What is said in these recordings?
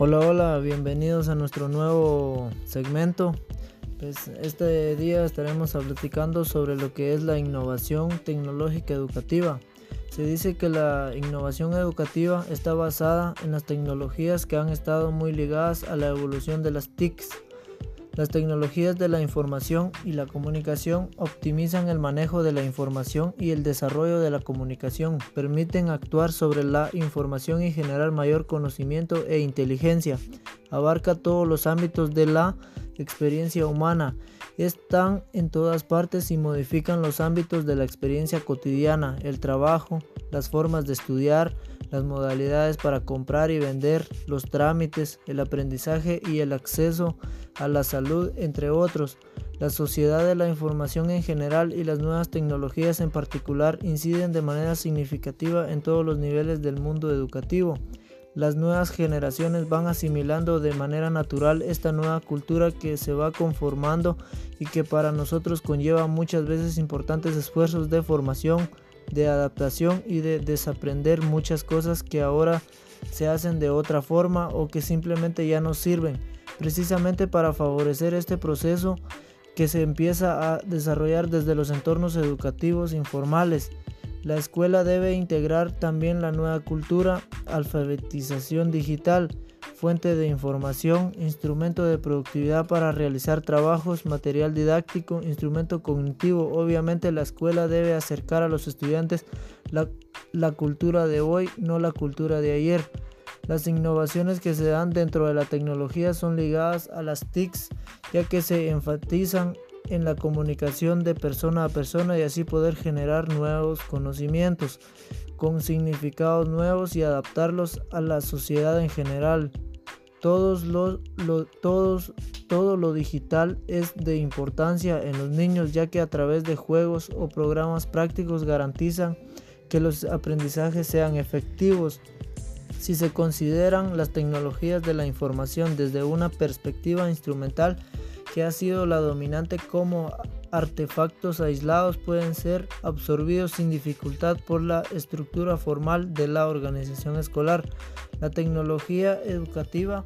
Hola, hola, bienvenidos a nuestro nuevo segmento. Pues este día estaremos platicando sobre lo que es la innovación tecnológica educativa. Se dice que la innovación educativa está basada en las tecnologías que han estado muy ligadas a la evolución de las TICs las tecnologías de la información y la comunicación optimizan el manejo de la información y el desarrollo de la comunicación, permiten actuar sobre la información y generar mayor conocimiento e inteligencia. Abarca todos los ámbitos de la experiencia humana. Están en todas partes y modifican los ámbitos de la experiencia cotidiana, el trabajo, las formas de estudiar, las modalidades para comprar y vender, los trámites, el aprendizaje y el acceso a la salud, entre otros. La sociedad de la información en general y las nuevas tecnologías en particular inciden de manera significativa en todos los niveles del mundo educativo. Las nuevas generaciones van asimilando de manera natural esta nueva cultura que se va conformando y que para nosotros conlleva muchas veces importantes esfuerzos de formación, de adaptación y de desaprender muchas cosas que ahora se hacen de otra forma o que simplemente ya no sirven, precisamente para favorecer este proceso que se empieza a desarrollar desde los entornos educativos informales. La escuela debe integrar también la nueva cultura, alfabetización digital, fuente de información, instrumento de productividad para realizar trabajos, material didáctico, instrumento cognitivo. Obviamente la escuela debe acercar a los estudiantes la, la cultura de hoy, no la cultura de ayer. Las innovaciones que se dan dentro de la tecnología son ligadas a las TICs, ya que se enfatizan en la comunicación de persona a persona y así poder generar nuevos conocimientos con significados nuevos y adaptarlos a la sociedad en general. Todos todos, todo lo digital es de importancia en los niños ya que a través de juegos o programas prácticos garantizan que los aprendizajes sean efectivos. Si se consideran las tecnologías de la información desde una perspectiva instrumental que ha sido la dominante como artefactos aislados pueden ser absorbidos sin dificultad por la estructura formal de la organización escolar. La tecnología educativa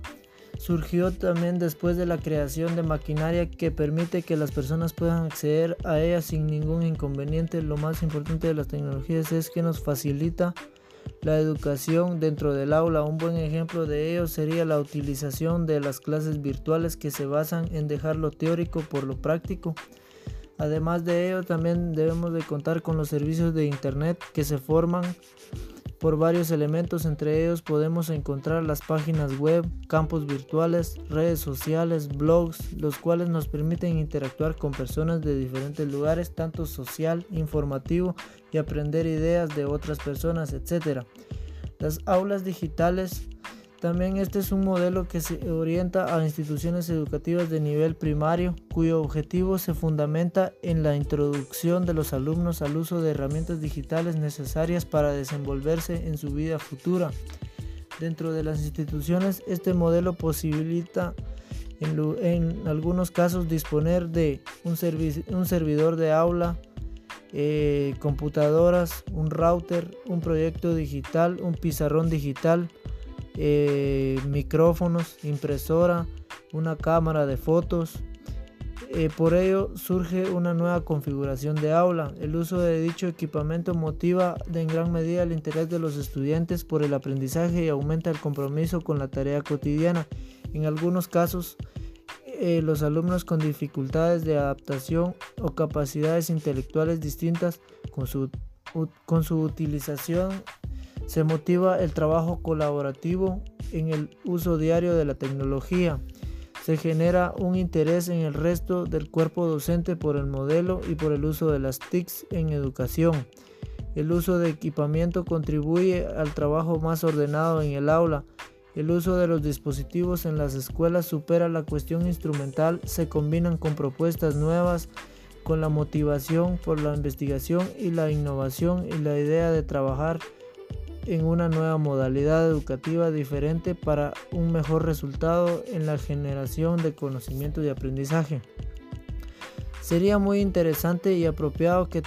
surgió también después de la creación de maquinaria que permite que las personas puedan acceder a ella sin ningún inconveniente. Lo más importante de las tecnologías es que nos facilita la educación dentro del aula. Un buen ejemplo de ello sería la utilización de las clases virtuales que se basan en dejar lo teórico por lo práctico. Además de ello, también debemos de contar con los servicios de Internet que se forman por varios elementos, entre ellos podemos encontrar las páginas web, campos virtuales, redes sociales, blogs, los cuales nos permiten interactuar con personas de diferentes lugares, tanto social, informativo y aprender ideas de otras personas, etc. Las aulas digitales también este es un modelo que se orienta a instituciones educativas de nivel primario, cuyo objetivo se fundamenta en la introducción de los alumnos al uso de herramientas digitales necesarias para desenvolverse en su vida futura. Dentro de las instituciones, este modelo posibilita en, algunos casos disponer de un, servidor de aula, eh, computadoras, un router, un proyecto digital, un pizarrón digital, eh, micrófonos, impresora, una cámara de fotos. Eh, por ello surge una nueva configuración de aula. El uso de dicho equipamiento motiva en gran medida el interés de los estudiantes por el aprendizaje y aumenta el compromiso con la tarea cotidiana. En algunos casos, eh, los alumnos con dificultades de adaptación o capacidades intelectuales distintas con su, con su utilización se motiva el trabajo colaborativo en el uso diario de la tecnología. Se genera un interés en el resto del cuerpo docente por el modelo y por el uso de las TICs en educación. El uso de equipamiento contribuye al trabajo más ordenado en el aula. El uso de los dispositivos en las escuelas supera la cuestión instrumental, se combinan con propuestas nuevas, con la motivación por la investigación y la innovación y la idea de trabajar en una nueva modalidad educativa diferente para un mejor resultado en la generación de conocimiento y aprendizaje. Sería muy interesante y apropiado que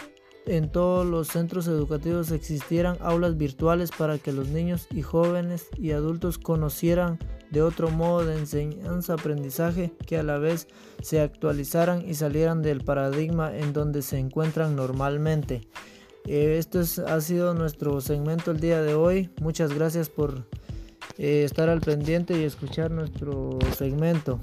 en todos los centros educativos existieran aulas virtuales para que los niños y jóvenes y adultos conocieran de otro modo de enseñanza-aprendizaje que a la vez se actualizaran y salieran del paradigma en donde se encuentran normalmente. Eh, esto ha sido nuestro segmento el día de hoy. Muchas gracias por eh, estar al pendiente y escuchar nuestro segmento.